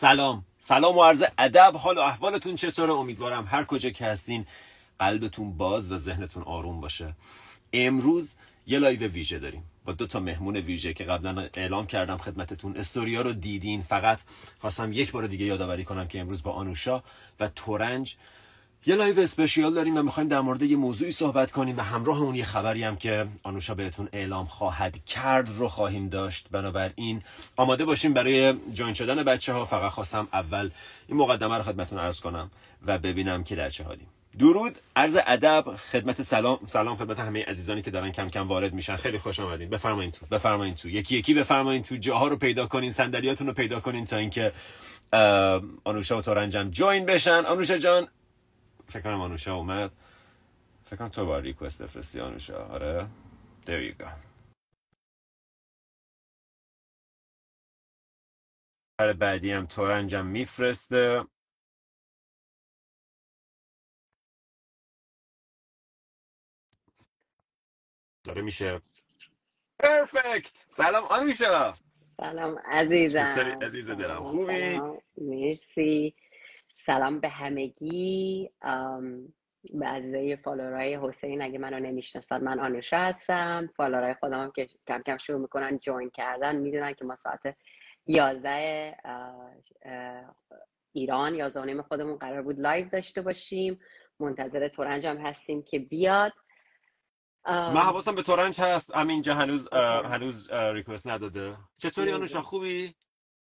سلام. سلام و عرض ادب. حال و احوالتون چطوره؟ امیدوارم هر کجا که هستین قلبتون باز و ذهنتون آروم باشه. امروز یه live ویژه داریم. با دو تا مهمون ویژه که قبلا اعلام کردم خدمتتون. استوریا رو دیدین. فقط خواستم یک بار دیگه یادآوری کنم که امروز با آنوشا و تورنج یه live special داریم و می‌خوایم در مورد یه موضوعی صحبت کنیم و همراه اون یه خبری هم که آنوشا بهتون اعلام خواهد کرد رو خواهیم داشت. بنابراین آماده باشیم برای جوین شدن بچه ها فقط خواستم اول این مقدمه رو خدمتون عرض کنم و ببینم که در چه حالیم درود عرض ادب خدمت سلام سلام خدمت همه عزیزانی که دارن کم کم وارد میشن. خیلی خوش آمدین. بفرمایید تو بفرمایید تو. یکی یکی بفرمایید تو. جاها رو پیدا کنین صندلیاتون رو پیدا کنین تا اینکه آنوشا و تورنجم جوین بشن. آنوشا جان فکر کنم آنوشا اومد. فکر کنم تو باید ریکوست بفرستی آنوشا. آره؟ There you go. برای بعدی هم تورنجم میفرسته. داره میشه. پرفکت سلام آنوشا! سلام عزیزم. عزیز دلم. خوبی؟ سلام. مرسی. سلام به همگی. به عزیزای follower ای حسین اگه منو نمی‌شناسن من آنوشا هستم. follower ای خودم هم که کم کم شروع می‌کنن join کردن. می‌دونن که ما ساعت 11 اه، اه، ایران 11 و نیم خودمون قرار بود live داشته باشیم. منتظر تورنج هم هستیم که بیاد. من ام، حواسم به تورنج هست. همینجا هنوز هنوز request نداده. چطوری آنوشا. خوبی؟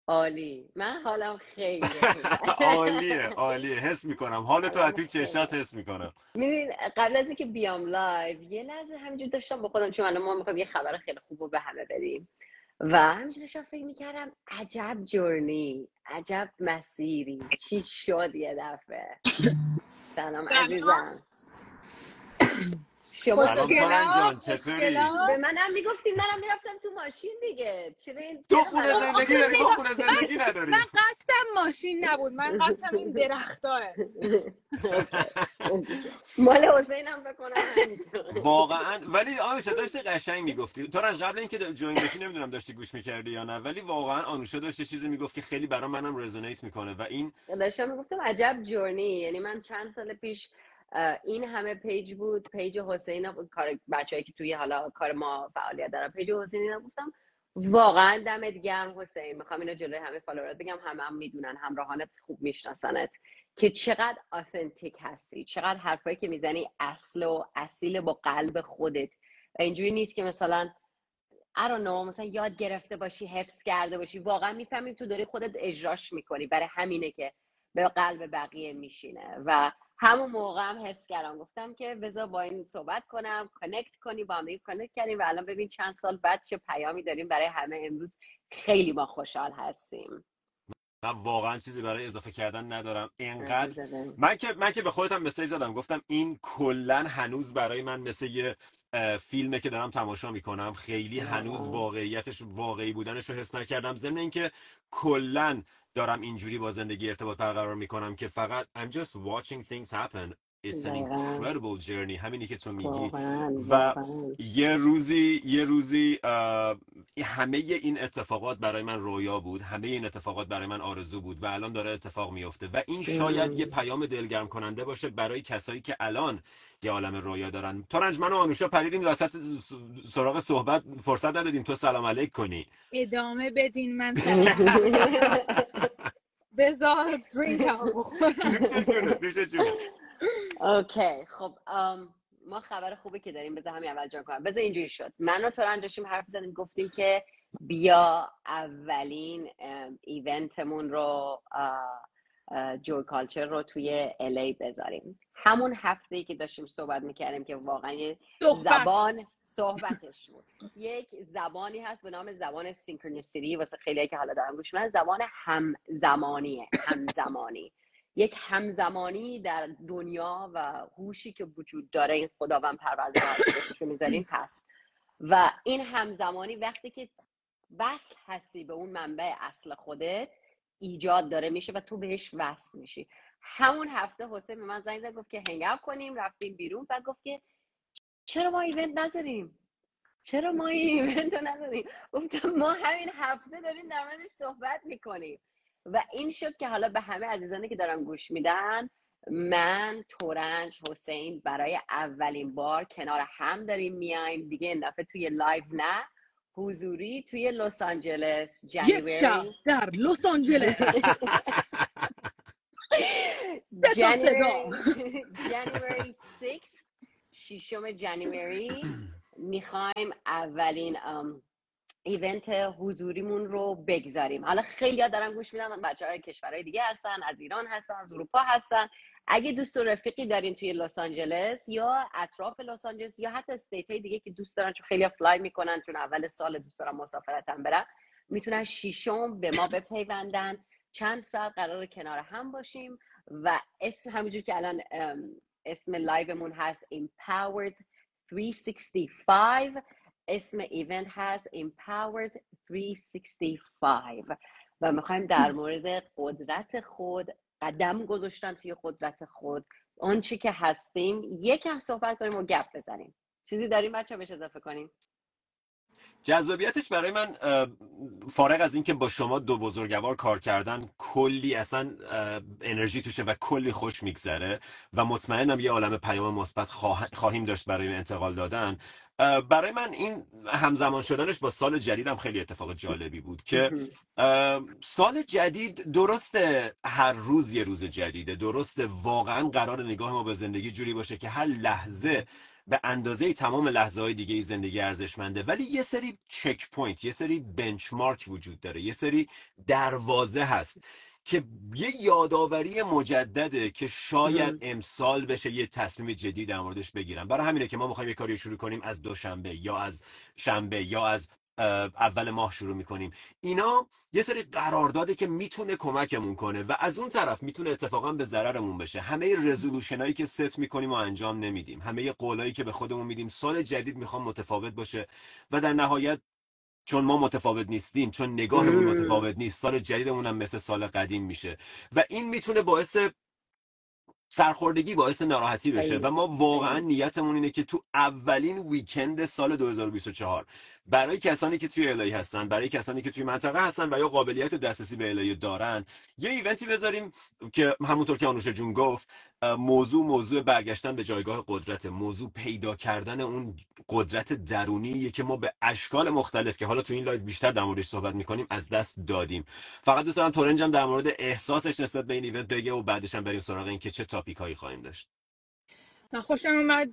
عالی. من حالم خیلی عالیه عالیه. حس می‌کنم. حال تو از تو چشات حس می‌کنم. می‌دونین قبل از اینکه بیام live یه لحظه همینجور داشتم با خودم چون الان ما می‌خوایم یه خبر خیلی خوب رو به همه بدیم. و همینجور داشتم فکر می‌کردم عجب journey عجب مسیری. چی شد یه دفعه؟ سلام سلام. عزیزم. شما سلام چطوری؟ به منم می‌گفتیم منم می‌رفتم تو ماشین دیگه. چرا این تو خونه زندگی داری نگاه خونه من زندگی نداریم من قصدم ماشین نبود من قصدم این درختاه. مال حسینم بکنم همینطور واقعا. ولی آنوشا داشتی قشنگ می‌گفتی. تو از قبل اینکه join بشی نمی‌دونم داشتی گوش می‌کردی یا نه ولی واقعا آنوشا داشت یه چیزی می‌گفت که خیلی برا منم resonate می‌کنه و این داشتم می‌گفتم عجب journey یعنی من چند سال پیش این همه page بود. page حسین کار بچه‌ای که توی حالا کار ما فعالیت دارن. page حسین گفتم واقعا دمت گرم حسین. می‌خوام اینو جلوی همه follower ات بگم. همه هم می‌دونن همراهانت خوب میشناسنت. که چقدر authentic هستی. چقدر حرفایی که می‌زنی اصل و اصیل با قلب خودت. و اینجوری نیست که مثلا I don't know مثلا یاد گرفته باشی حفظ کرده باشی. واقعا می‌فهمی تو داری خودت اجراش می‌کنی. برای همینه که به قلب بقیه میشینه. و همون موقع هم حس کردم. گفتم که بذار با این صحبت کنم connect کنی با هم connect کردیم و الان ببین چند سال بعد چه پیامی داریم برای همه امروز. خیلی ما خوشحال هستیم. من واقعا چیزی برای اضافه کردن ندارم. اینقدر. من که من که به خودم مسیج زدم گفتم این کلا هنوز برای من مثل یه فیلمه که دارم تماشا می‌کنم. خیلی هنوز. واقعیتش واقعی بودنش رو حس نکردم. ضمن اینکه کلا دارم اینجوری با زندگی ارتباط برقرار می‌کنم که فقط I'm just watching things happen. It's an دقیقا incredible journey. همینی که تو میگی. واقعا و واقعا. یه روزی یه روزی اه، همه این اتفاقات برای من رویا بود. همه این اتفاقات برای من آرزو بود و الان داره اتفاق میفته و این شاید یه ام. پیام دلگرم کننده باشه برای کسایی که الان یه عالم رویا دارن. تورنج من و آنوشا پریدیم وسط س- سراغ صحبت. فرصت ندادیم. تو سلام علیک کنی. ادامه بدین من سلام بذار بخورم جونه نوش جونه اوکی خب ام، ما خبر خوبی که داریم بذار همین اول جان کنم. بذار اینجوری شد. من و تورن داشتیم حرف زدیم گفتیم که بیا اولین ایونتمون رو جوی کالچر رو توی الی بذاریم. همون هفته ای که داشتیم صحبت می‌کردیم که واقعا یه زبان صحبتش بود. یک زبانی هست به نام زبان سینکرونیسیتی واسه خیلی که حالا دارم گوش میدن. زبان همزمانیه همزمانی. یک همزمانی در دنیا و هوشی که وجود داره این خداوند پروردگار می‌ذاریم هست. و این همزمانی وقتی که وصل هستی به اون منبع اصل خودت ایجاد داره میشه و تو بهش وصل میشی. همون هفته حسین به من زنگ زد گفت که هنگ کنیم. رفتیم بیرون و گفت که چرا ما ایونت نذاریم؟ چرا ما این ایونت رو نداریم گفتم ما همین هفته داریم در موردش صحبت می‌کنیم. و این شد که حالا به همه عزیزانی که دارن گوش میدن من تورنج حسین برای اولین بار کنار هم داریم میایم. دیگه این دفعه توی live نه. حضوری توی لس آنجلس یک January. در لس آنجلس. تا صدا. January 6 ششم January. می‌خوایم اولین event حضوریمون رو بگذاریم. حالا خیلی ها دارن گوش میدن بچه های کشورهای دیگه هستن از ایران هستن از اروپا هستن. اگه دوست و رفیقی دارین توی لس آنجلس یا اطراف لس آنجلس یا حتی state های دیگه که دوست دارن چون خیلی fly می‌کنن چون اول سال دوست دارن مسافرتن برن می‌تونن شیشم به ما بپیوندن. چند ساعت قرار کنار هم باشیم و اسم همونجور که الان اسم live مون هست Empowered 365 اسم ایونت هست Empowered 365 و می‌خوایم در مورد قدرت خود قدم گذاشتن توی قدرت خود. آنچه که هستیم یکم صحبت کنیم و گپ بزنیم. چیزی داریم بچه بهش اضافه کنیم؟ جذابیتش برای من فارغ از اینکه با شما دو بزرگوار کار کردن کلی اصلا انرژی توشه و کلی خوش میگذره و مطمئنم یه عالم پیام مثبت خواه- خواهیم داشت برای انتقال دادن. برای من این همزمان شدنش با سال جدیدم خیلی اتفاق جالبی بود که سال جدید درسته هر روز یه روز جدیده درسته واقعا قرار نگاه ما به زندگی جوری باشه که هر لحظه به اندازه تمام لحظه های دیگه زندگی ارزشمنده ولی یه سری چک پوینت یه سری بنچمارک وجود داره یه سری دروازه هست که یه یادآوری مجدده که شاید. امسال بشه یه تصمیم جدی در موردش بگیرم برای همینه که ما می‌خوایم یه کاری رو شروع کنیم از دوشنبه یا از شنبه یا از اول ماه شروع می‌کنیم. اینا یه سری قرارداده که می‌تونه کمکمون کنه و از اون طرف می‌تونه اتفاقا به ضررمون بشه. همه رزولوشن هایی که ست می‌کنیم و انجام نمیدیم. همه قولایی که به خودمون میدیم. سال جدید می‌خوام متفاوت باشه و در نهایت چون ما متفاوت نیستیم چون نگاهمون. متفاوت نیست سال جدیدمون هم مثل سال قدیم میشه. و این می‌تونه باعث سرخوردگی باعث ناراحتی بشه و ما واقعا نیتمون اینه که تو اولین ویکند سال 2024 برای کسانی که توی الهی هستن برای کسانی که توی منطقه هستن و یا قابلیت دسترسی به الهی دارن یه ایونتی بذاریم که همونطور که آنوشه جون گفت موضوع موضوع برگشتن به جایگاه قدرت موضوع پیدا کردن اون قدرت درونیه که ما به اشکال مختلف که حالا تو این live بیشتر در موردش صحبت می‌کنیم از دست دادیم. فقط دوست دارم تورنجم در مورد احساسش نسبت به این event بگه و بعدش هم بریم سراغ این که چه topic هایی خواهیم داشت. من خوشم اومد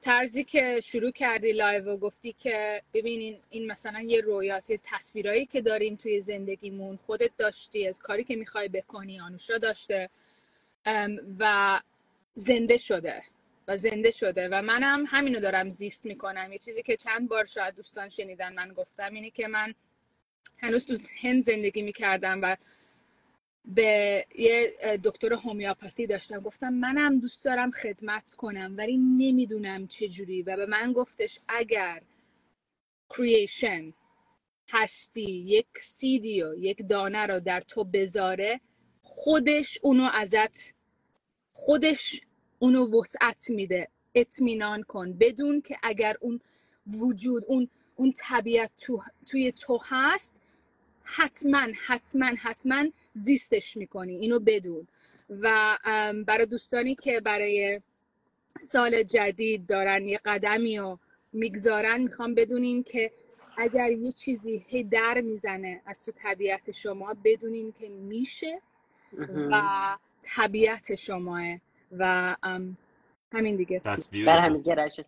طرزی که شروع کردی live و گفتی که ببینین این مثلا یه رویاست یه تصویرایی که داریم توی زندگیمون خودت داشتی از کاری که می‌خوای بکنی آنوشا داشته و زنده شده و زنده شده و منم همینو دارم زیست می‌کنم. یه چیزی که چند بار شاید دوستان شنیدن من گفتم اینه که من هنوز تو هند زندگی می‌کردم و به یه دکتر هومیوپاتی داشتم. گفتم منم دوست دارم خدمت کنم ولی نمی‌دونم چجوری و به من گفتش اگر کریشن هستی یک سیدی و یک دانه رو در تو بذاره خودش اونو ازت خودش اونو وسعت میده. اطمینان کن. بدون که اگر اون وجود اون اون طبیعت تو توی تو هست حتما حتما حتما زیستش می‌کنی. اینو بدون. و برای دوستانی که برای سال جدید دارن یه قدمی رو می‌گذارن می‌خوام بدونین که اگر یه چیزی هی در می‌زنه از تو طبیعت شما بدونین که میشه و. طبیعت شماه. و همین دیگه. Beautiful. همین گرایش شد.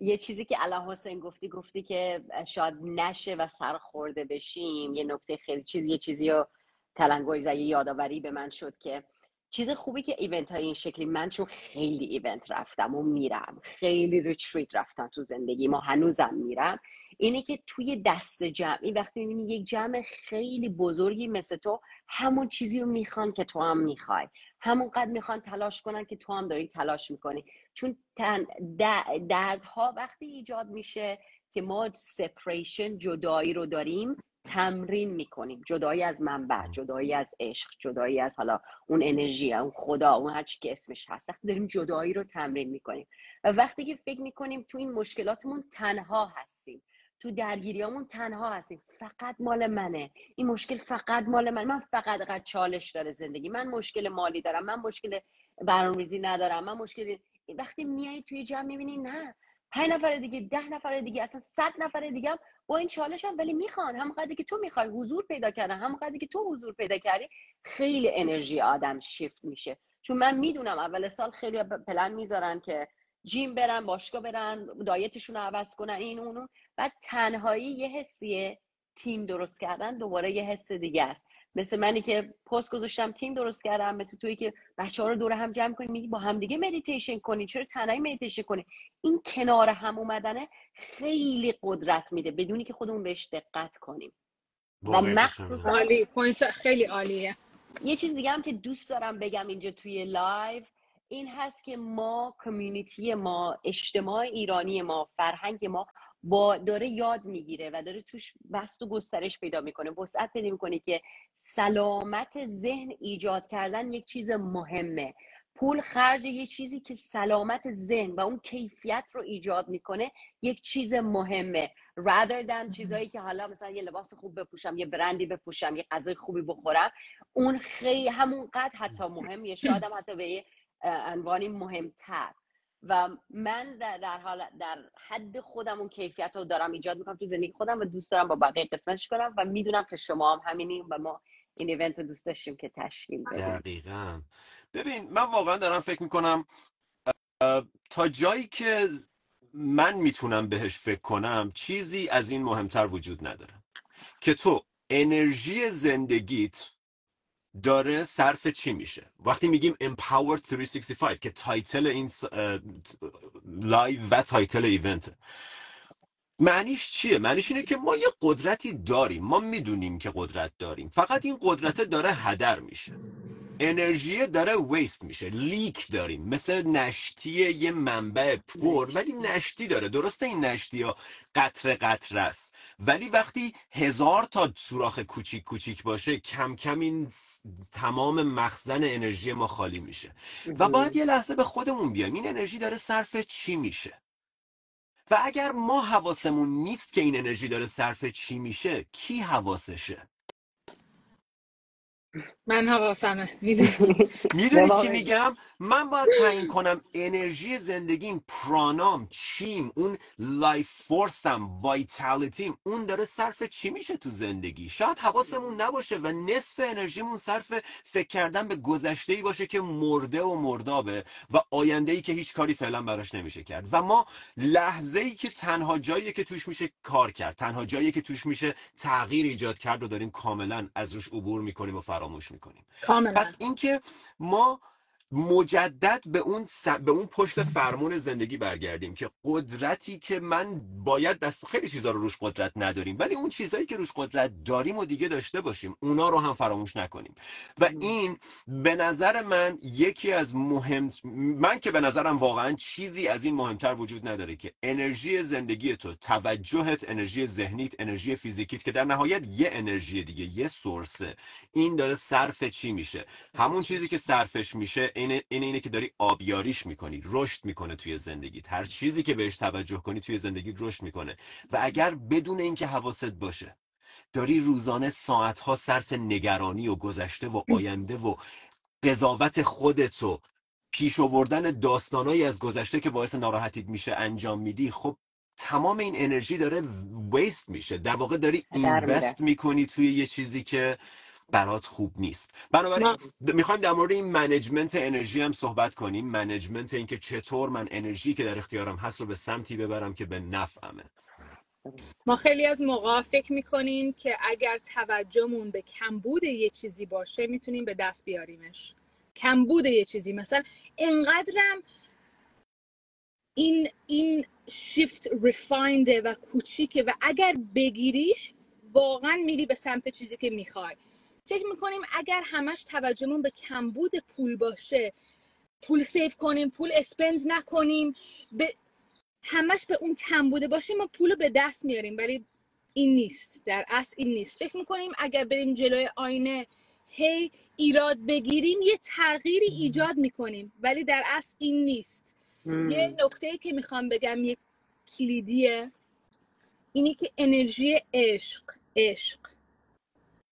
یه چیزی که الان حسین گفتی گفتی که شاید نشه و سرخورده بشیم. یه نکته خیلی چیز یه چیزی رو تلنگری زد یه یادآوری به من شد که چیز خوبی که event های این شکلی من چون خیلی event رفتم و میرم خیلی retreat رفتم تو زندگی ما هنوزم میرم. اینه که توی دست جمعی وقتی می‌بینی یک جمع خیلی بزرگی مثل تو همون چیزی رو می‌خوان که تو هم می‌خوای. همونقدر می‌خوان تلاش کنن که تو هم داری تلاش می‌کنی. چون تن دردها وقتی ایجاد میشه که ما سپریشن جدایی رو داریم تمرین می‌کنیم. جدایی از منبع جدایی از عشق جدایی از حالا اون انرژی اون خدا اون هر چی که اسمش هست وقتی داریم جدایی رو تمرین می‌کنیم. و وقتی که فکر می‌کنیم تو این مشکلاتمون تنها هستیم. تو درگیریامون تنها هستیم. فقط مال منه. این مشکل فقط مال من. من فقط قد چالش داره زندگی. من مشکل مالی دارم. من مشکل برنامه‌ریزی ندارم. من مشکل وقتی میای توی جمع می‌بینی نه. پنج نفر دیگه ده نفر دیگه اصلا صد نفر دیگه هم با این چالش هم ولی می‌خوان. همونقدر که تو می‌خوای حضور پیدا کردن همونقدر که تو حضور پیدا کردی خیلی انرژی آدم شیفت میشه. چون من می‌دونم اول سال خیلی پلن می‌ذارن که gym برن باشگاه برن diet شون رو عوض کنن این اونو بعد تنهایی یه حسیه تیم درست کردن دوباره یه حس دیگه است. مثل منی که پست گذاشتم تیم درست کردم. مثل تویی که بچه ها رو دور هم جمع کنی میگی با همدیگه مدیتیشن کنی. چرا تنهایی مدیتیشن کنی؟ این کنار هم اومدنه خیلی قدرت میده. بدونی که خودمون بهش دقت کنیم. و مخصوصا عالی. point خیلی عالیه. یه چیز دیگه هم که دوست دارم بگم اینجا توی live این هست که ما کمیونیتی ما اجتماع ایرانی ما فرهنگ ما با داره یاد می‌گیره و داره توش بست و گسترش پیدا می‌کنه. وسعت پیدا می‌کنه که سلامت ذهن ایجاد کردن یک چیز مهمه. پول خرج یه چیزی که سلامت ذهن و اون کیفیت رو ایجاد می‌کنه یک چیز مهمه. Rather than چیزایی که حالا مثلا یه لباس خوب بپوشم یه برندی بپوشم یه غذای خوبی بخورم اون خیلی همونقدر حتی مهم یه شادم حتی به عنوانی مهمتر. و من در, حال در حد خودم اون کیفیت رو دارم ایجاد می‌کنم تو زندگی خودم و دوست دارم با بقیه قسمتش کنم و می‌دونم که شما هم همینیم و ما این ایونت رو دوست داشتیم که تشکیل بدیم. دقیقا. ببین من واقعا دارم فکر می‌کنم تا جایی که من می‌تونم بهش فکر کنم چیزی از این مهمتر وجود نداره. که تو انرژی زندگیت داره صرف چی میشه؟ وقتی میگیم Empowered 365 که title این live و title event. معنیش چیه؟ معنیش اینه که ما یه قدرتی داریم. ما می‌دونیم که قدرت داریم. فقط این قدرت داره هدر میشه. انرژی داره waste میشه leak داریم مثل نشتی یه منبع پر. ولی نشتی داره درسته این نشتی ها قطره قطره است. ولی وقتی هزار تا سوراخ کوچیک کوچیک باشه کم کم این تمام مخزن انرژی ما خالی میشه. و باید یه لحظه به خودمون بیایم. این انرژی داره صرف چی میشه؟ و اگر ما حواسمون نیست که این انرژی داره صرف چی میشه کی حواسشه؟ من حواسمه می‌دونی. می‌دونی چی میگم؟ من باید تعیین کنم انرژی زندگیم پرانام چیم اون life force م vitality م اون داره صرف چی میشه تو زندگی؟ شاید حواسمون نباشه و نصف انرژیمون صرف فکر کردن به گذشته ای باشه که مرده و مردابه و آینده ای که هیچ کاری فعلا براش نمیشه کرد. و ما لحظه ای که تنها جایی که توش میشه کار کرد تنها جایی که توش میشه تغییر ایجاد کرد و داریم کاملا از روش عبور می‌کنیم و فراموش می‌کنیم. کاملا. پس اینکه ما مجدد به اون س... به اون پشت فرمون زندگی برگردیم که قدرتی که من باید دست خیلی چیزا رو روش قدرت نداریم ولی اون چیزایی که روش قدرت داریم و دیگه داشته باشیم اونا رو هم فراموش نکنیم. و این به نظر من یکی از مهم من که به نظرم واقعا چیزی از این مهمتر وجود نداره که انرژی زندگی تو توجهت انرژی ذهنیت انرژی فیزیکیت که در نهایت یه انرژی دیگه یه سورسه. این داره صرف چی میشه؟ همون چیزی که صرفش میشه اینه اینه, اینه که داری آبیاریش می‌کنی رشد می‌کنه توی زندگیت. هر چیزی که بهش توجه کنی توی زندگیت رشد می‌کنه. و اگر بدون اینکه حواست باشه داری روزانه ساعتها صرف نگرانی و گذشته و آینده و قضاوت خودت و پیش آوردن داستانایی از گذشته که باعث ناراحتیت میشه انجام میدی خب تمام این انرژی داره waste میشه. در واقع داری. invest می‌کنی توی یه چیزی که برات خوب نیست. بنابراین می‌خوایم در مورد این management انرژی هم صحبت کنیم. management اینکه چطور من انرژی که در اختیارم هست رو به سمتی ببرم که به نفعمه. ما خیلی از موقع فکر می‌کنیم که اگر توجهمون به کمبود یه چیزی باشه می‌تونیم به دست بیاریمش. کمبود یه چیزی. مثلا اینقدرم این این شیفت ریفاینده و کوچیکه و اگر بگیریش واقعا میری به سمت چیزی که می‌خوای. فکر می‌کنیم اگر همش توجهمون به کمبود پول باشه پول سیف کنیم پول اسپند نکنیم به همش به اون کم بوده باشه ما پول رو به دست میاریم. ولی این نیست. در اصل این نیست. فکر می‌کنیم اگر بریم جلوی آینه هی ایراد بگیریم یه تغییری ایجاد می‌کنیم. ولی در اصل این نیست. یه نکته که می‌خوام بگم یه کلیدیه اینی که انرژی عشق عشق.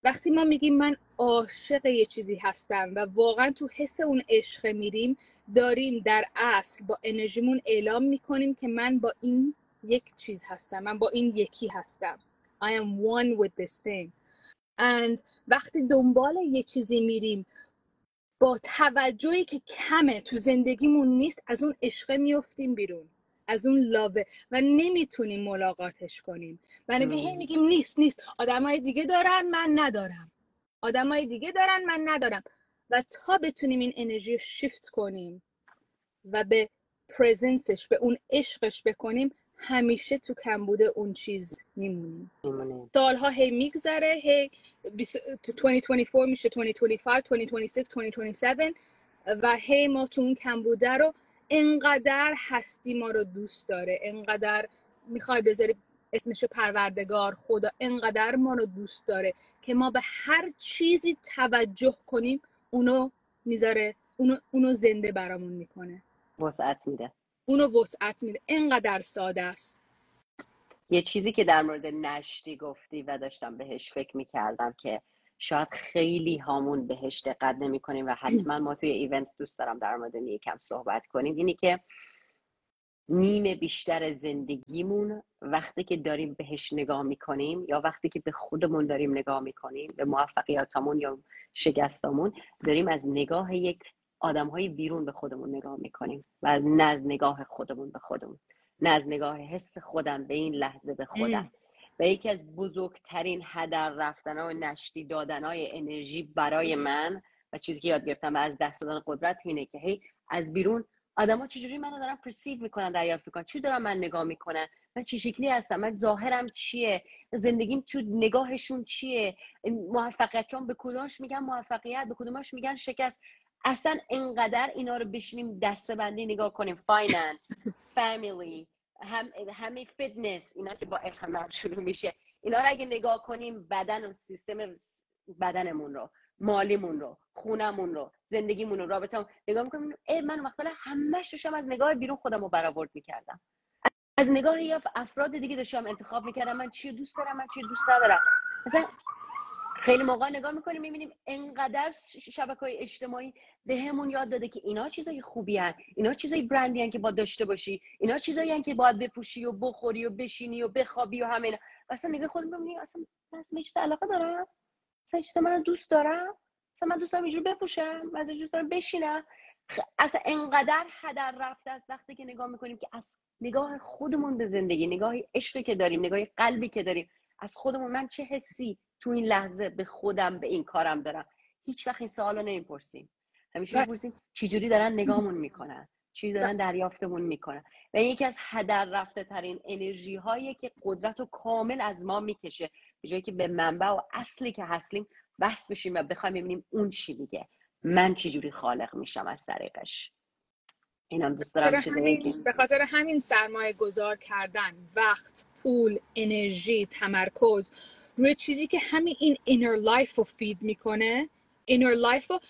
وقتی ما میگیم من عاشق یه چیزی هستم و واقعا تو حس اون عشق میریم داریم در اصل با انرژیمون اعلام می‌کنیم که من با این یک چیز هستم من با این یکی هستم. I am one with this thing. And وقتی دنبال یه چیزی میریم با توجهی که کمه تو زندگیمون نیست از اون عشق میفتیم بیرون. از اون لاوه و نمی‌تونیم ملاقاتش کنیم. و هی میگیم نیست نیست. آدمای دیگه دارن من ندارم. آدمای دیگه دارن من ندارم. و تا بتونیم این انرژی رو شیفت کنیم و به پرزنسش به اون عشقش بکنیم همیشه تو کم بوده اون چیز میمونیم. سالها هی میگذره هی بیس- تو 2024 میشه 2025 2026 2027 و هی ما تو اون کم بوده رو انقدر هستی ما رو دوست داره انقدر می‌خوای بذاری اسمش رو پروردگار خدا انقدر ما رو دوست داره که ما به هر چیزی توجه کنیم اونو می‌ذاره اونو, اونو زنده برامون می‌کنه. وسعت میده. اونو وسعت میده. انقدر ساده است. یه چیزی که در مورد نشتی گفتی و داشتم بهش فکر می‌کردم که شاید خیلی هامون بهش دقت نمی کنیم و حتما ما توی ایونت دوست دارم در مورد یکم صحبت کنیم. اینی که نیم بیشتر زندگیمون وقتی که داریم بهش نگاه می‌کنیم یا وقتی که به خودمون داریم نگاه می‌کنیم به موفقیاتمون یا شکستامون داریم از نگاه یک آدم های بیرون به خودمون نگاه می‌کنیم و نه از نگاه خودمون به خودمون نه از نگاه حس خودم به این لحظه به خودم. و یکی از بزرگترین هدر رفتن و نشتی دادن های انرژی برای من و چیزی که یاد گرفتم و از دست دادن قدرت اینه که هی از بیرون آدما چجوری منو دارن perceive می‌کنن دریافت می‌کنن؟ چی دارن من نگاه می‌کنن؟ من چه شکلی هستم؟ من ظاهرم چیه؟ زندگیم تو نگاهشون چیه؟ موفقیتم به کدومش میگن موفقیت؟ به کدومش میگن شکست؟ اصلا انقدر اینا رو بشینیم دسته بندی نگاه کنیم. finance family هم همه فیتنس اینا که با F هم شروع میشه. اینا رو اگه نگاه کنیم بدن و سیستم بدنمون رو مالیمون رو خونمون رو زندگیمون رو رابطه نگاه می‌کنیم ای من وقتا همش داشتم از نگاه بیرون خودم رو برآورد می‌کردم. از نگاه یا افراد دیگه داشتم انتخاب می‌کردم من چی دوست دارم من چی دوست ندارم. مثلا خیلی موقع نگاه می‌کنیم می‌بینیم انقدر شبکه های اجتماعی به همون یاد داده که اینا چیزای خوبی هن. اینا چیزای برندی هن که باید داشته باشی اینا چیزایی هن که باید بپوشی و بخوری و بشینی و بخوابی و همه اصلا نگاه خودم ببینی اصلا من چیز علاقه دارم. اصلا چیزا من دوست دارم. اصلا من دوست دارم اینجور بپوشم من دوست دارم بشینم. اصلا انقدر هدر رفته از وقتی که نگاه می‌کنیم که از نگاه خودمون به زندگی نگاه عشقی که داریم نگاه قلبی که داریم از خودمون من چه حسی تو این لحظه به خودم به این کارم دارم؟ هیچ وقت این سوالو نمی‌پرسیم. همیشه می‌پرسیم چجوری دارن نگاهمون می‌کنن چی دارن دریافتمون می‌کنن. و یکی از هدر رفته ترین انرژی هایی که قدرت و کامل از ما می‌کشه به جایی که به منبع و اصلی که هستیم وصل بشیم و بخوایم ببینیم اون چی میگه. من چجوری خالق میشم از طریقش. اینم دوست دارم به خاطر همین سرمایه گذار کردن وقت پول انرژی تمرکز روی چیزی که همین این inner life رو feed می‌کنه inner life رو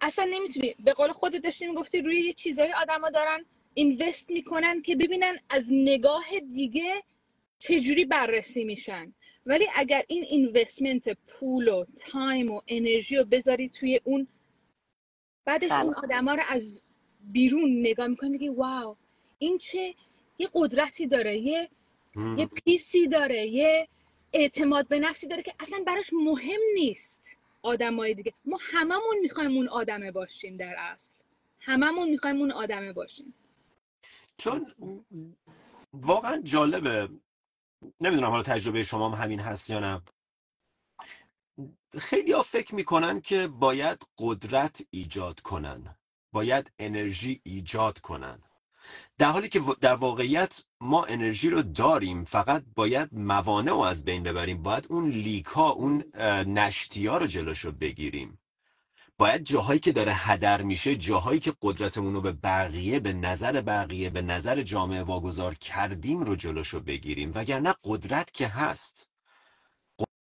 اصلا نمی‌تونی. به قول خودت داشتی می‌گفتی روی یه چیزایی آدما دارن invest می‌کنن که ببینن از نگاه دیگه چجوری بررسی میشن. ولی اگر این investment پول و time و انرژی رو بذاری توی اون بعدش اون آدما رو از بیرون نگاه می‌کنی میگی wow این چه یه قدرتی داره یه یه peace ی داره یه اعتماد به نفسی داره که اصلا براش مهم نیست. آدمای دیگه. ما هممون می‌خوایم اون آدمه باشیم در اصل. هممون می‌خوایم اون آدمه باشیم. چون واقعا جالبه. نمی‌دونم حالا تجربه شما هم همین هست یا نه. خیلی ها فکر می‌کنن که باید قدرت ایجاد کنن. باید انرژی ایجاد کنن. در حالی که در واقعیت ما انرژی رو داریم فقط باید موانع رو از بین ببریم. باید اون لیک ها اون نشتی ها رو جلوش رو بگیریم. باید جاهایی که داره هدر میشه جاهایی که قدرتمون رو به بقیه به نظر بقیه به نظر جامعه واگذار کردیم رو جلوش رو بگیریم. وگرنه قدرت که هست.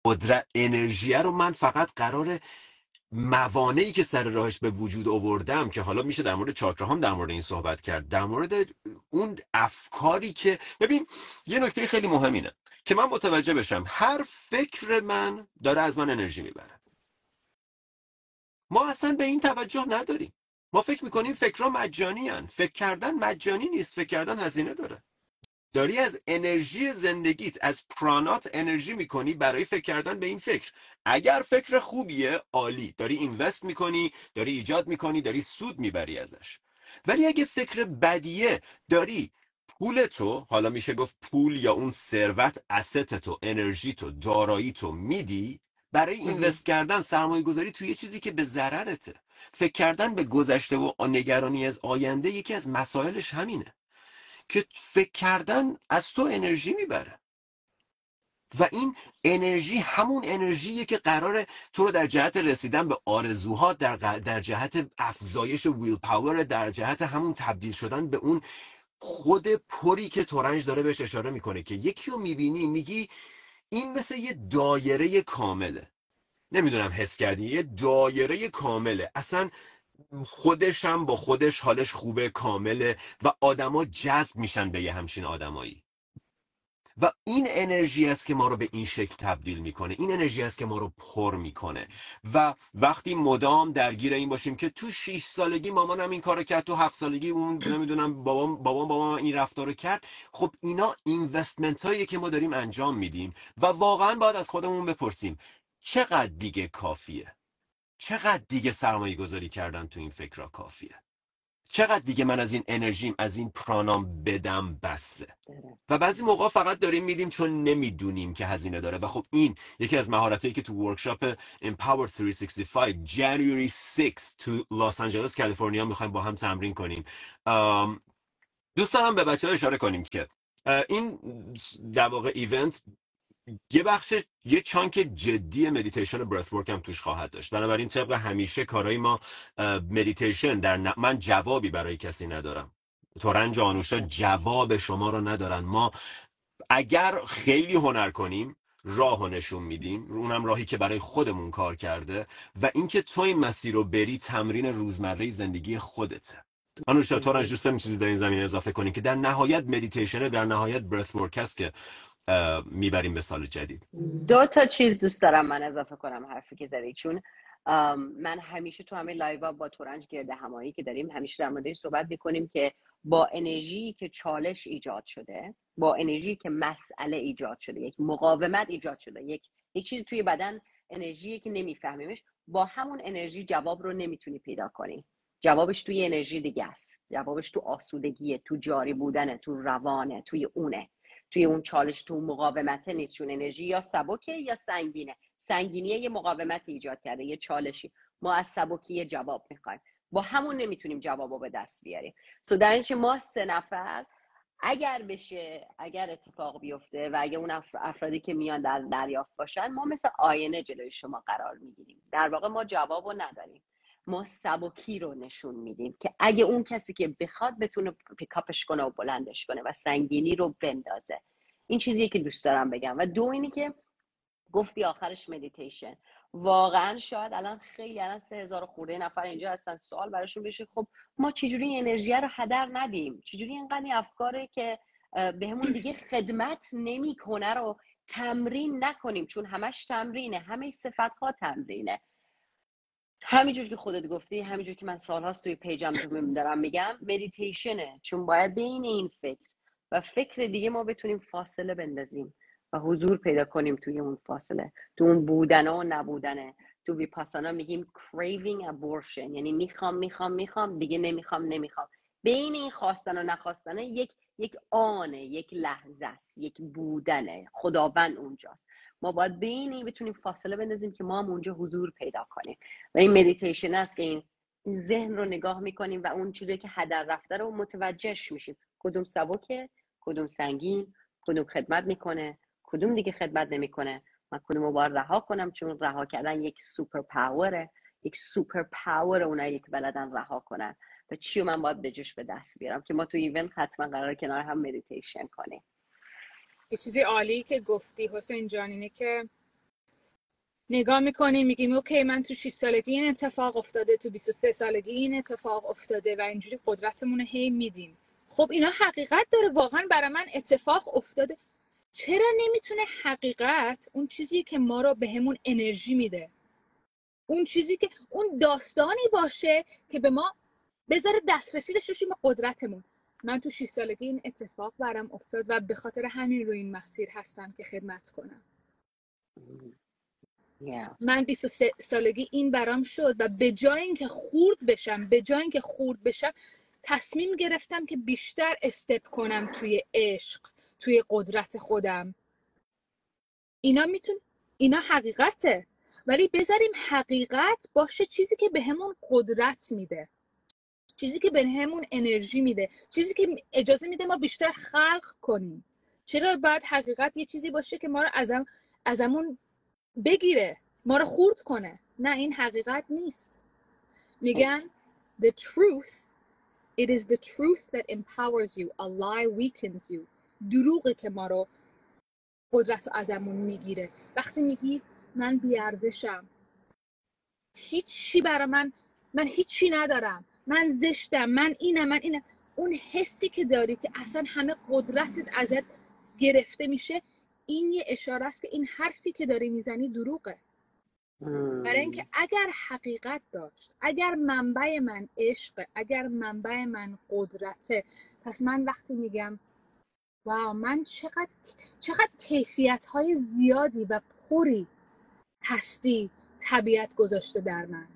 قدرت انرژی رو من فقط قرار موانعی که سر راهش به وجود آوردم که حالا میشه در مورد چاکرا هم در مورد این صحبت کرد. در مورد اون افکاری که ببین یه نکته خیلی مهم اینه که من متوجه بشم. هر فکر من داره از من انرژی می‌بره. ما اصلا به این توجه نداریم. ما فکر می‌کنیم فکرها مجانی هن. فکر کردن مجانی نیست. فکر کردن هزینه داره. داری از انرژی زندگیت از پرانات انرژی می‌کنی برای فکر کردن به این فکر. اگر فکر خوبیه عالی. داری اینوست می‌کنی داری ایجاد می‌کنی داری سود می‌بری ازش. ولی اگه فکر بدیه داری پول تو حالا میشه گفت پول یا اون ثروت اسست تو انرژی تو دارایی تو میدی برای اینوست کردن سرمایه گذاری توی یه چیزی که به ضررته. فکر کردن به گذشته و نگرانی از آینده یکی از مسائلش همینه. که فکر کردن از تو انرژی می‌بره. و این انرژی همون انرژیه که قراره تو رو در جهت رسیدن به آرزوها در, در جهت افزایش ویل پاور در جهت همون تبدیل شدن به اون خود پری که تورنج داره بهش اشاره می‌کنه که یکی رو می‌بینی میگی این مثل یه دایره کامله. نمی‌دونم حس کردی؟ یه دایره کامله. اصلا خودش هم با خودش حالش خوبه کامله و آدما جذب میشن به یه همچین آدمایی. و این انرژی است که ما رو به این شکل تبدیل می‌کنه. این انرژی است که ما رو پر می‌کنه. و وقتی مدام درگیر این باشیم که تو 6 سالگی مامانم این کارو کرد تو هفت سالگی اون نمی‌دونم بابام بابام بابام این رفتار رو کرد خب اینا اینوستمنت هایی که ما داریم انجام میدیم و واقعا باید از خودمون بپرسیم چقدر دیگه کافیه؟ چقدر دیگه سرمایه گذاری کردن تو این فکر کافیه؟ چقدر دیگه من از این انرژیم از این پرانام بدم بسه؟ و بعضی موقع فقط داریم میدیم چون نمی‌دونیم که هزینه داره. و خب این یکی از مهارتایی که تو ورکشاپ Empower 365 January 6 تو لس آنجلس کالیفرنیا می‌خوایم با هم تمرین کنیم. دوست دارم به بچه ها اشاره کنیم که این در واقع event یه بخش یه chunk جدی مدیتیشن breathwork هم توش خواهد داشت. بنابراین طبق همیشه کارهای ما مدیتیشن در من جوابی برای کسی ندارم. تورنج آنوشا جواب شما رو ندارن. ما اگر خیلی هنر کنیم راه نشون میدیم. اونم راهی که برای خودمون کار کرده و اینکه تو این مسیر رو بری تمرین روزمره زندگی خودته آنوشا تورنج دوست داریم چیزی در این زمینه اضافه کنیم که در نهایت مدیتیشن در نهایت breathwork است که می‌بریم به سال جدید. دو تا چیز دوست دارم من اضافه کنم حرفی که زدی چون من همیشه تو همه لایو با تورنج گردهمایی که داریم همیشه در موردش صحبت می‌کنیم که با انرژی که چالش ایجاد شده با انرژی که مسئله ایجاد شده یک مقاومت ایجاد شده یک یک چیزی توی بدن انرژی که نمیفهمیمش با همون انرژی جواب رو نمی‌تونی پیدا کنی. جوابش توی انرژی دیگه است. جوابش تو آسودگیه تو جاری بودنه تو روانه توی اونه. توی اون چالش تو مقاومت نیست چون انرژی یا سبکه یا سنگینه. سنگینی یه مقاومت ایجاد کرده یه چالشی. ما از سبکی جواب می‌خوایم. با همون نمی‌تونیم جواب رو به دست بیاریم. سو در ما سه نفر اگر بشه اگر اتفاق بیفته و اگه اون افرادی که میان در دریافت باشن ما مثل آینه جلوی شما قرار می‌گیریم. در واقع ما جواب رو نداریم. ما سبکی رو نشون میدیم که اگه اون کسی که بخواد بتونه pick up ش کنه و بلندش کنه و سنگینی رو بندازه. این چیزیه که دوست دارم بگم. و دو اینی که گفتی آخرش مدیتیشن واقعا شاید الان خیلی الان سه هزار خورده نفر اینجا هستن. سوال براشون بشه خب ما چجوری انرژی رو هدر ندیم؟ چجوری اینقدر افکاره که بهمون دیگه خدمت نمی‌کنه رو تمرین نکنیم؟ چون همش تمرینه همه صفت ها تمرینه. همینجور که خودت گفتی همینجور که من سالهاست توی پیجم دارم میگم مدیتیشنه چون باید بین این فکر و فکر دیگه ما بتونیم فاصله بندازیم و حضور پیدا کنیم توی اون فاصله. تو اون بودنه و نبودنه. تو ویپاسانا میگیم craving abortion. یعنی می‌خوام می‌خوام می‌خوام دیگه نمی‌خوام نمی‌خوام. بین این خواستن و نخواستنه یک یک آنه یک لحظه است یک بودنه. خداوند اونجاست. ما باید بین این بتونیم فاصله بندازیم که ما هم اونجا حضور پیدا کنیم. و این مدیتیشن است که این ذهن رو نگاه می‌کنیم و اون چیزی که هدر رفته رو متوجهش میشیم. کدوم سبکه کدوم سنگین کدوم خدمت می‌کنه کدوم دیگه خدمت نمی‌کنه. من کدوم رو باید رها کنم چون رها کردن یک super power ه یک super power اونایی که بلدن رها کنن. و چی من باید به به دست بیارم که ما تو event حتما قرار کنار هم مدیتیشن کنیم. یه چیزی عالی که گفتی حسین جان اینه که نگاه می‌کنیم میگیم اوکی من تو 6 سالگی این اتفاق افتاده تو 23 سالگی این اتفاق افتاده و اینجوری قدرتمون هی میدیم. خب اینا حقیقت داره واقعا برای من اتفاق افتاده. چرا نمی‌تونه حقیقت اون چیزی که ما رو بهمون انرژی میده؟ اون چیزی که اون داستانی باشه که به ما بذاره دسترسی داشته باشیم قدرتمون. من تو 6 سالگی این اتفاق برام افتاد و به خاطر همین روی این مسیر هستم که خدمت کنم. Yeah. من 23 سالگی این برام شد و به جای اینکه خورد بشم به جای اینکه خورد بشم تصمیم گرفتم که بیشتر استپ کنم توی عشق توی قدرت خودم. اینا میتون اینا حقیقته. ولی بذاریم حقیقت باشه چیزی که بهمون قدرت میده. چیزی که بهمون انرژی میده. چیزی که اجازه میده ما بیشتر خلق کنیم. چرا باید حقیقت یه چیزی باشه که ما رو ازم ازمون بگیره ما رو خورد کنه؟ نه این حقیقت نیست. میگن the truth it is the truth that empowers you. A lie weakens you. دروغه که ما رو قدرت رو ازمون می‌گیره. وقتی میگی من بیارزشم. هیچی برا من من هیچی ندارم. من زشتم من اینم من اینم. اون حسی که داری که اصلا همه قدرتت ازت گرفته میشه این یه اشاره است که این حرفی که داری می‌زنی دروغه. برای اینکه اگر حقیقت داشت اگر منبع من عشقه اگر منبع من قدرته پس من وقتی میگم واو من چقدر چقدر کیفیت های زیادی و پری هستی طبیعت گذاشته در من.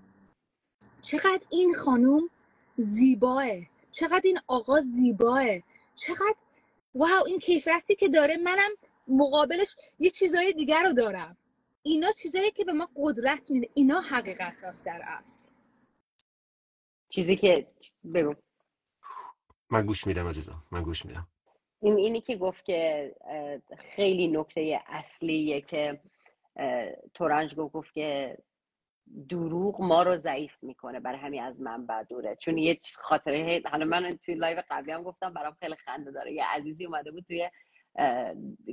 چقدر این خانوم زیباه. چقدر این آقا زیباه. چقدر واو این کیفیتی که داره. منم مقابلش یه چیزای دیگر رو دارم. اینا چیزایی که به ما قدرت میده. اینا حقیقت هست در اصل. چیزی که بگو. من گوش میدم عزیزم. من گوش میدم. این اینی که گفت که خیلی نکته اصلیه که تورنج گفت که دروغ ما رو ضعیف می‌کنه برای همین از منبع دوره. چون یه چیز خاطره حالا من توی لایو قبلی هم گفتم برام خیلی خنده داره. یه عزیزی اومده بود توی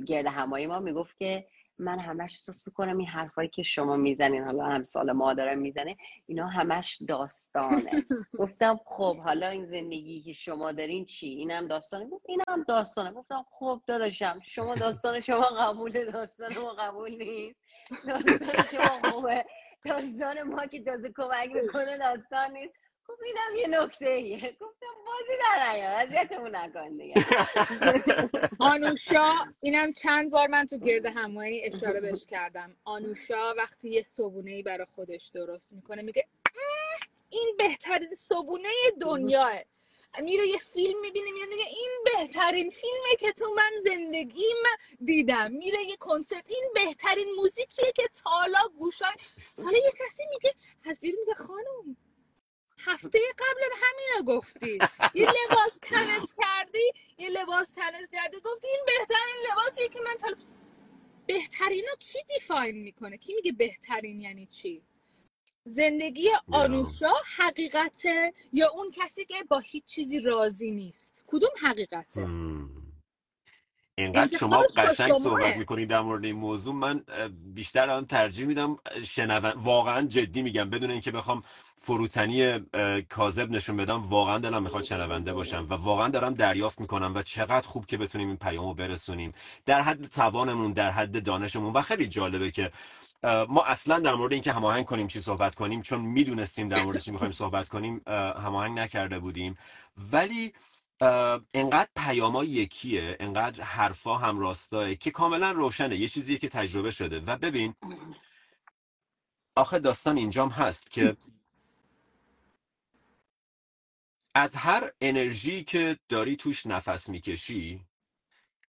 گرد همایی ما می‌گفت که من همش احساس می‌کنم این حرفایی که شما می‌زنین حالا همسال ما داره می‌زنه اینا همش داستانه. گفتم خب حالا این زندگی که شما دارین چی؟ اینم داستانه؟ گفت اینم داستانه. گفتم خب داداشم شما داستان شما قبوله داستان ما قبول نیست. داستان شما خوبه داستان ما که تازه کمک می‌کنه داستان نیست. خب اینم یه نکته ایه گفتم بازی در نیار. اذیتمون نکن دیگه. آنوشا اینم چند بار من تو گرد همایی اشاره بهش کردم. آنوشا وقتی یه صبونه ای برای خودش درست می‌کنه میگه "اه، این بهترین صبونه دنیاه. میره یه فیلم می‌بینه میاد میگه این بهترین فیلمه که تو من زندگیم دیدم. میره یه کنسرت این بهترین موزیکیه که تالا گوشای. حالا یه کسی میگه از بیرون میگه خانم هفته قبل به همین گفتی. یه لباس تنت کردی یه لباس تنت کردی گفتی این بهترین لباسیه که من تا بهترین رو کی دیفاین می‌کنه؟ کی میگه بهترین یعنی چی؟ زندگی آنوشا حقیقته یا اون کسی که با هیچ چیزی راضی نیست؟ کدوم حقیقته. اینقدر شما انتخابش با قشنگ شماه. صحبت می‌کنید در مورد این موضوع. من اه، بیشتر هم ترجیح میدم شنون واقعا جدی میگم بدون اینکه بخوام فروتنی اه، کاذب نشون بدم واقعا دلم می‌خواد شنونده باشم و واقعا دارم دریافت می‌کنم و چقدر خوب که بتونیم این پیامو برسونیم. در حد توانمون در حد دانشمون. و خیلی جالبه که اه، ما اصلا در مورد اینکه هماهنگ کنیم چی صحبت کنیم چون می‌دونستیم در مورد چی می‌خوایم صحبت کنیم اه، هماهنگ نکرده بودیم. ولی انقدر پیاما یکیه انقدر حرفا هم راستاه که کاملا روشنه. یه چیزیه که تجربه شده. و ببین آخه داستان اینجام هست که از هر انرژی که داری توش نفس می‌کشی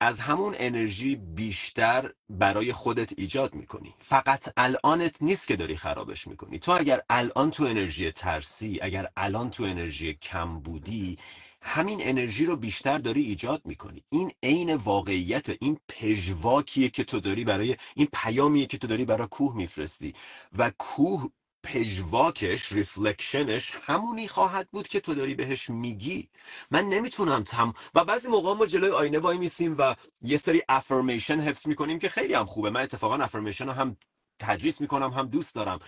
از همون انرژی بیشتر برای خودت ایجاد می‌کنی. فقط الانت نیست که داری خرابش می‌کنی. تو اگر الان تو انرژی ترسی اگر الان تو انرژی کم بودی همین انرژی رو بیشتر داری ایجاد می‌کنی. این عین واقعیت این پژواکیه که تو داری برای این پیامیه که تو داری برای کوه میفرستی. و کوه پژواکش reflection ش همونی خواهد بود که تو داری بهش میگی. من نمی‌تونم تم و بعضی موقع ما جلوی آینه وای میسیم و یه سری affirmation حفظ می‌کنیم که خیلی هم خوبه. من اتفاقا affirmation رو هم تدریس می‌کنم هم دوست دارم.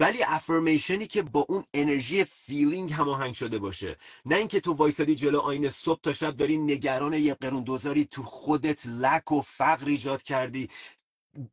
ولی affirmation ی که با اون انرژی feeling هماهنگ شده باشه. نه اینکه تو وایسادی جلو آینه صبح تا شب داری نگران یه قرون دوزاری تو خودت lack و فقر ایجاد کردی.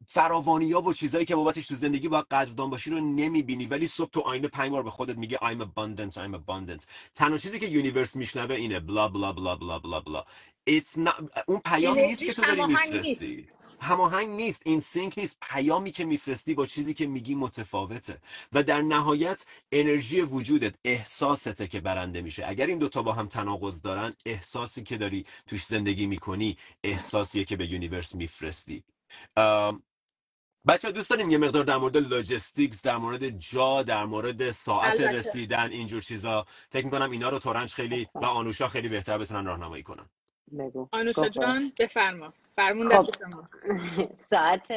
فراوانی ها و چیزایی که بابتش تو زندگی باید قدردان باشی رو نمی‌بینی. ولی صبح تو آینه پنج بار به خودت میگه I'm abundant I'm abundant. تنها چیزی که universe میشنوه اینه blah blah blah blah blah blah It's not... اون پیام نیست که تو داری میفرستی. هماهنگ نیست. این sync نیست. پیامی که میفرستی با چیزی که میگی متفاوته. و در نهایت انرژی وجودت احساسته که برنده میشه. اگر این دوتا با هم تناقض دارن احساسی که داری توش زندگی می‌کنی احساسیه که به universe میفرستی. بچه دوست داریم یه مقدار در مورد logistics در مورد جا در مورد ساعت البته. رسیدن اینجور چیزا. فکر می‌کنم اینا رو تورنج خیلی و آنوشا خیلی بهتر بتونن راهنمایی کنن. بگو. آنوشا. جان بفرما. فرمون خب. دست شماست ساعت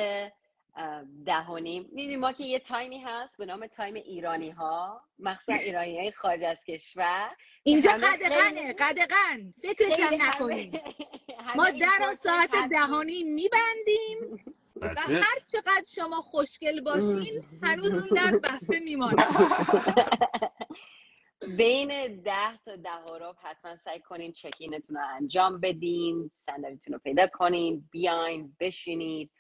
اه، ده و نیم می‌دونی ما که یه time ی هست به نام time ایرانی ها مخصوصا ایرانی های خارج از کشور. اینجا خیلی هم همه نکنین همه ما در ساعت ده و نیم میبندیم و. هر چقدر شما خوشگل باشین هنوز اون در بسته میمانه بین ده تا ده حتما سعی کنین check-in تون رو انجام بدین صندلیتون رو پیدا کنین بیاین بشینید.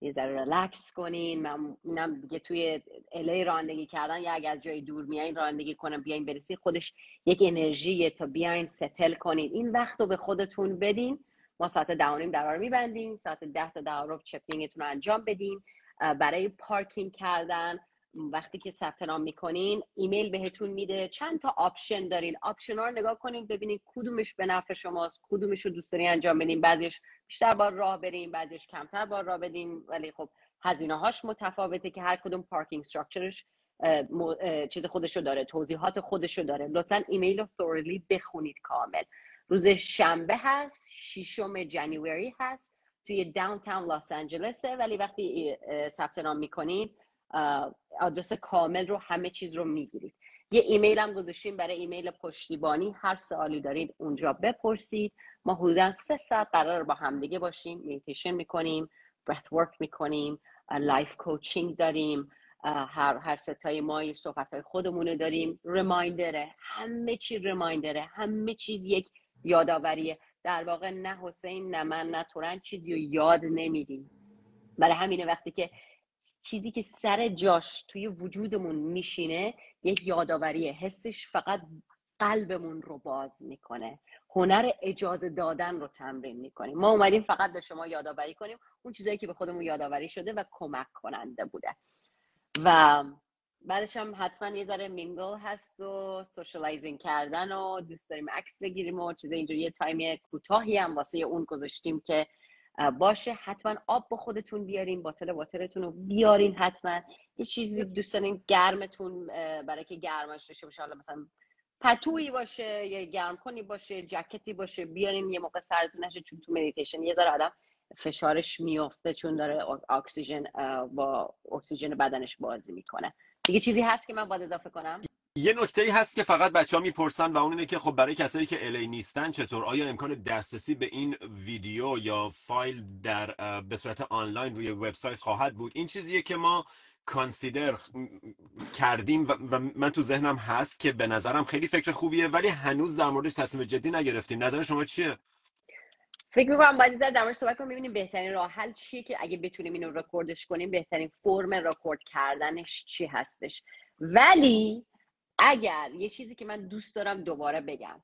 یه ذره ریلکس کنین من اینم دیگه توی LA رانندگی کردن یا اگه از جای دور میایین رانندگی کنن بیاین برسی خودش یک انرژیه تا بیاین settle کنین. این وقت رو به خودتون بدین. ما ساعت ده و نیم در میبندیم. ساعت ده تا ده و ربع check-in تون رو انجام بدین. برای پارکینگ کردن. وقتی که ثبت نام می‌کنین ایمیل بهتون میده. چند تا option دارین. option ها رو نگاه کنین ببینین کدومش به نفع شماست کدومش رو دوست دارین انجام بدین. بعضیش بیشتر باید راه برین بعضیش کمتر باید راه برین. ولی خب هزینه هاش متفاوته که هر کدوم parking structure ش چیز خودشو داره توضیحات خودشو داره. لطفا ایمیل رو thoroughly بخونید کامل. روز شنبه هست ششم January هست. توی downtown لس آنجلسه ولی وقتی ثبت نام می‌کنین آدرس کامل رو همه چیز رو می‌گیرید. یه ایمیل هم گذاشتیم برای ایمیل پشتیبانی. هر سوالی دارید اونجا بپرسید. ما حدودا سه ساعت قرار با همدیگه باشیم. میتیشن می‌کنیم breathwork می‌کنیم life coaching داریم هر هر ستای ما یه صحبت های خودمونه داریم. reminder ه همه چی reminder ه همه چیز یک یادآوریه. در واقع نه حسین نه من نه تورنج چیزی رو یاد نمیدیم. برای همینه وقتی که چیزی که سر جاش توی وجودمون میشینه یک یادآوریه. حسش فقط قلبمون رو باز می‌کنه. هنر اجازه دادن رو تمرین می‌کنیم. ما اومدیم فقط به شما یادآوری کنیم. اون چیزایی که به خودمون یادآوری شده و کمک کننده بوده. و بعدش هم حتما یه ذره mingle هست و socializing کردن و دوست داریم عکس بگیریم و چیز اینجوری یه time کوتاهی هم واسه اون گذاشتیم که باشه حتما آب با خودتون بیارین bottle water تون رو بیارین حتما. یه چیزی دوست دارین گرمتون برای که گرمش داشته باشه. حالا مثلا پتویی باشه یا گرم کنی باشه jacket ی باشه بیارین یه موقع سردتون نشه چون تو مدیتیشن یه ذره آدم فشارش میافته چون داره اکسیژن با اکسیژن بدنش بازی می‌کنه. دیگه چیزی هست که من باید اضافه کنم؟ یه نکته ای هست که فقط بچه ها می‌پرسن و اون اینه که خب برای کسایی که LA نیستن چطور؟ آیا امکان دسترسی به این ویدیو یا فایل در به صورت آنلاین روی وبسایت خواهد بود؟ این چیزیه که ما consider کردیم و, من تو ذهنم هست که به نظرم خیلی فکر خوبیه ولی هنوز در موردش تصمیم جدی نگرفتیم. نظر شما چیه؟ فکر می‌کنم باید در موردش صحبت کنیم ببینیم بهترین راه حل چیه که اگه بتونیم اینو رکوردش کنیم بهترین فرم رکورد کردنش چی هستش. ولی اگر یه چیزی که من دوست دارم دوباره بگم.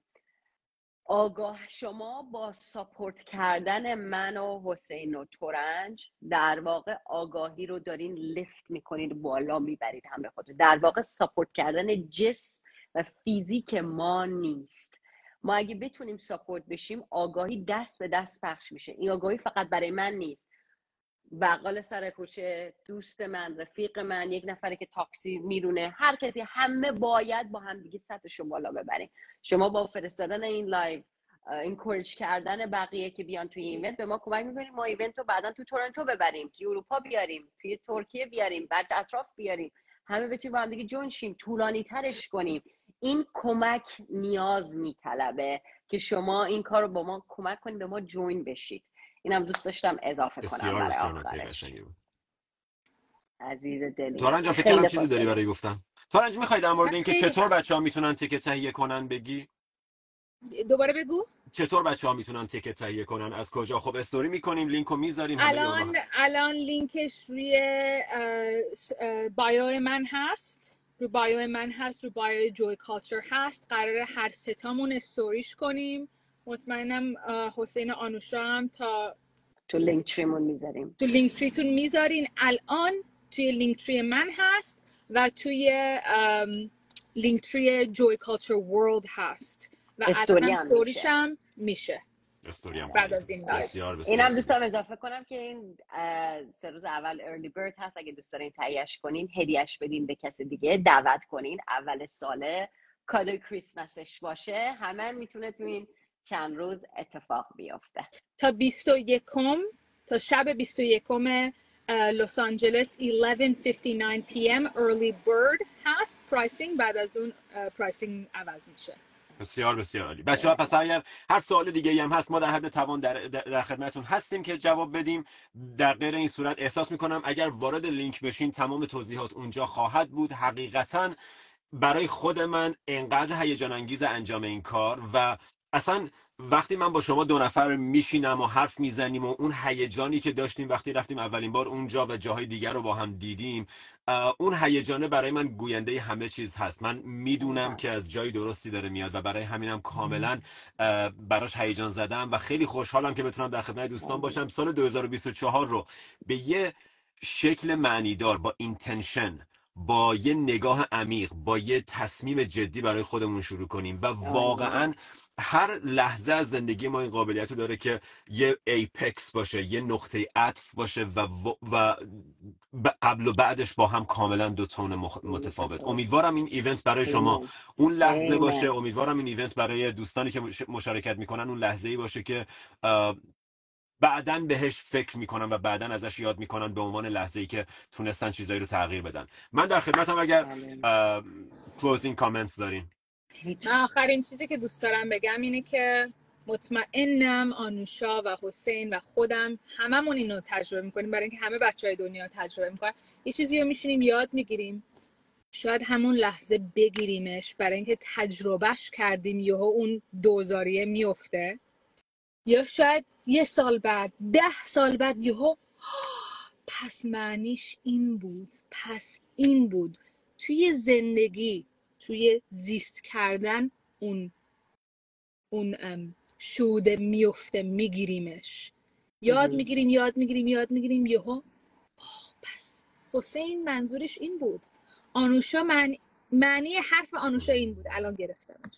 آگاه شما با support کردن من و حسین و تورنج در واقع آگاهی رو دارین lift می‌کنید بالا می‌برید همه خود در واقع support کردن جسم و فیزیک ما نیست. ما اگه بتونیم support بشیم آگاهی دست به دست پخش میشه. این آگاهی فقط برای من نیست. بقال سر کوچه دوست من رفیق من یک نفری که تاکسی میرونه هر کسی همه باید با همدیگه سطحش رو بالا ببریم. شما با فرستادن این live encourage کردن بقیه که بیان توی event به ما کمک می‌کنیم. ما event رو بعدا تو تورنتو ببریم توی اروپا بیاریم توی ترکیه بیاریم بعد اطراف بیاریم. همه بتونیم با هم دیگه جون شیم طولانی ترش کنیم. این کمک نیاز میطلبه که شما این کار رو با ما کمک کنید به ما جوین بشید. اینم دوست داشتم اضافه کنم بسیار برای بسیار نکته آخرش. قشنگی بود. عزیز دلی تارنج جان فکر کنم چیزی داری. برای گفتن. تارنج می‌خوای در مورد اینکه چطور بچه ها می‌تونن تیکت تهیه کنن بگی؟ دوباره بگو. چطور بچه ها می‌تونن تیکت تهیه کنن؟ از کجا؟ خب استوری می‌کنیم لینک رو می‌ذاریم الان الان لینکش روی bio من هست. رو bio من هست رو bio Joy Culture هست. قراره هر ستامون استوریش کنیم. مطمئنم حسین و آنوشا هم تا تو Linktree مون می‌ذاریم. تو Linktree تون می‌ذارین. الان توی Linktree من هست و توی Linktree Joy Culture World هست. و استوری الان هم استوریش میشه. هم میشه. استوری هم بعد از این live. بسیار بسیار اینم عالی. دوست دارم اضافه کنم که این سه روز اول early bird هست. اگه دوست دارین تهیهش کنین هدیهش بدین به کسی دیگه دعوت کنین. اول ساله کادوی کریسمسش باشه. همه می‌تونه تو این چند روز اتفاق بیفته. تا 21 تا شب 21 لس آنجلس 11:59 p.m. early bird هست. pricing بعد از اون pricing عوض میشه. بسیار بسیار عالی. بچه ها پس اگر هر سوال دیگه ای هم هست ما در حد توان در, در در خدمتتون هستیم که جواب بدیم. در غیر این صورت احساس می‌کنم اگر وارد لینک بشین تمام توضیحات اونجا خواهد بود. حقیقتا برای خود من انقدر هیجان انگیز انجام این کار و اصلا وقتی من با شما دو نفر میشینم و حرف می‌زنیم و اون هیجانی که داشتیم وقتی رفتیم اولین بار اونجا و جاهای دیگر رو با هم دیدیم اون هیجانه برای من گوینده همه چیز هست. من می‌دونم که از جای درستی داره میاد و برای همینم کاملا براش هیجان زدم و خیلی خوشحالم که بتونم در خدمت دوستان باشم. سال 2024 رو به یه شکل معنیدار با intention با یه نگاه عمیق با یه تصمیم جدی برای خودمون شروع کنیم و واقعا هر لحظه از زندگی ما این قابلیت رو داره که یه apex باشه یه نقطه عطف باشه و, و, و ب- قبل و بعدش با هم کاملا دو تون مخ- متفاوت امیدوارم این event برای شما I mean. اون لحظه باشه I mean. امیدوارم این event برای دوستانی که مش- مشارکت می‌کنن اون لحظه ای باشه که اه، بعدا بهش فکر می‌کنن و بعدا ازش یاد می‌کنن به عنوان لحظه ای که تونستن چیزایی رو تغییر بدن من در خدمتم اگر بله. closing comments دارین. من آخرین چیزی که دوست دارم بگم اینه که مطمئنم آنوشا و حسین و خودم هممون اینو تجربه می‌کنیم. برای اینکه همه بچه های دنیا تجربه می‌کنن. یه چیزی رو میشینیم یاد می‌گیریم. شاید همون لحظه بگیریمش. برای اینکه تجربهش کردیم یهو اون دوزاریه میفته یا شاید یه سال بعد ده سال بعد یهو پس معنیش این بود. پس این بود. توی زندگی توی زیست کردن اون اون ام، شعوده میفته میگیریمش. یاد. می‌گیریم یاد می‌گیریم یاد می‌گیریم. یهو آه پس حسین منظورش این بود. آنوشا معنی معنی حرف آنوشا این بود. الان گرفتمش.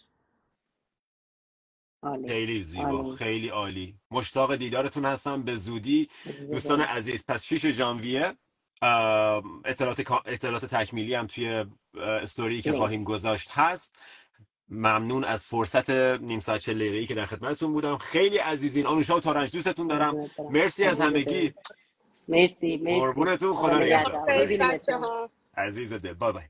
عالی. خیلی زیبا عالی. خیلی عالی. مشتاق دیدارتون هستم. به زودی. دوستان عزیز پس 6 ژانویه اطلاعات اطلاعات تکمیلی هم توی استوری که لینک. خواهیم گذاشت هست. ممنون از فرصت نیم ساعت دقیقه‌ای که در خدمتتون بودم. خیلی عزیزین آنوشا و تارنج دوستتون دارم. مرسی از همگی. مرسی مرسی. قربونتون. خدا نگهدار. عزیز دل. بای بای.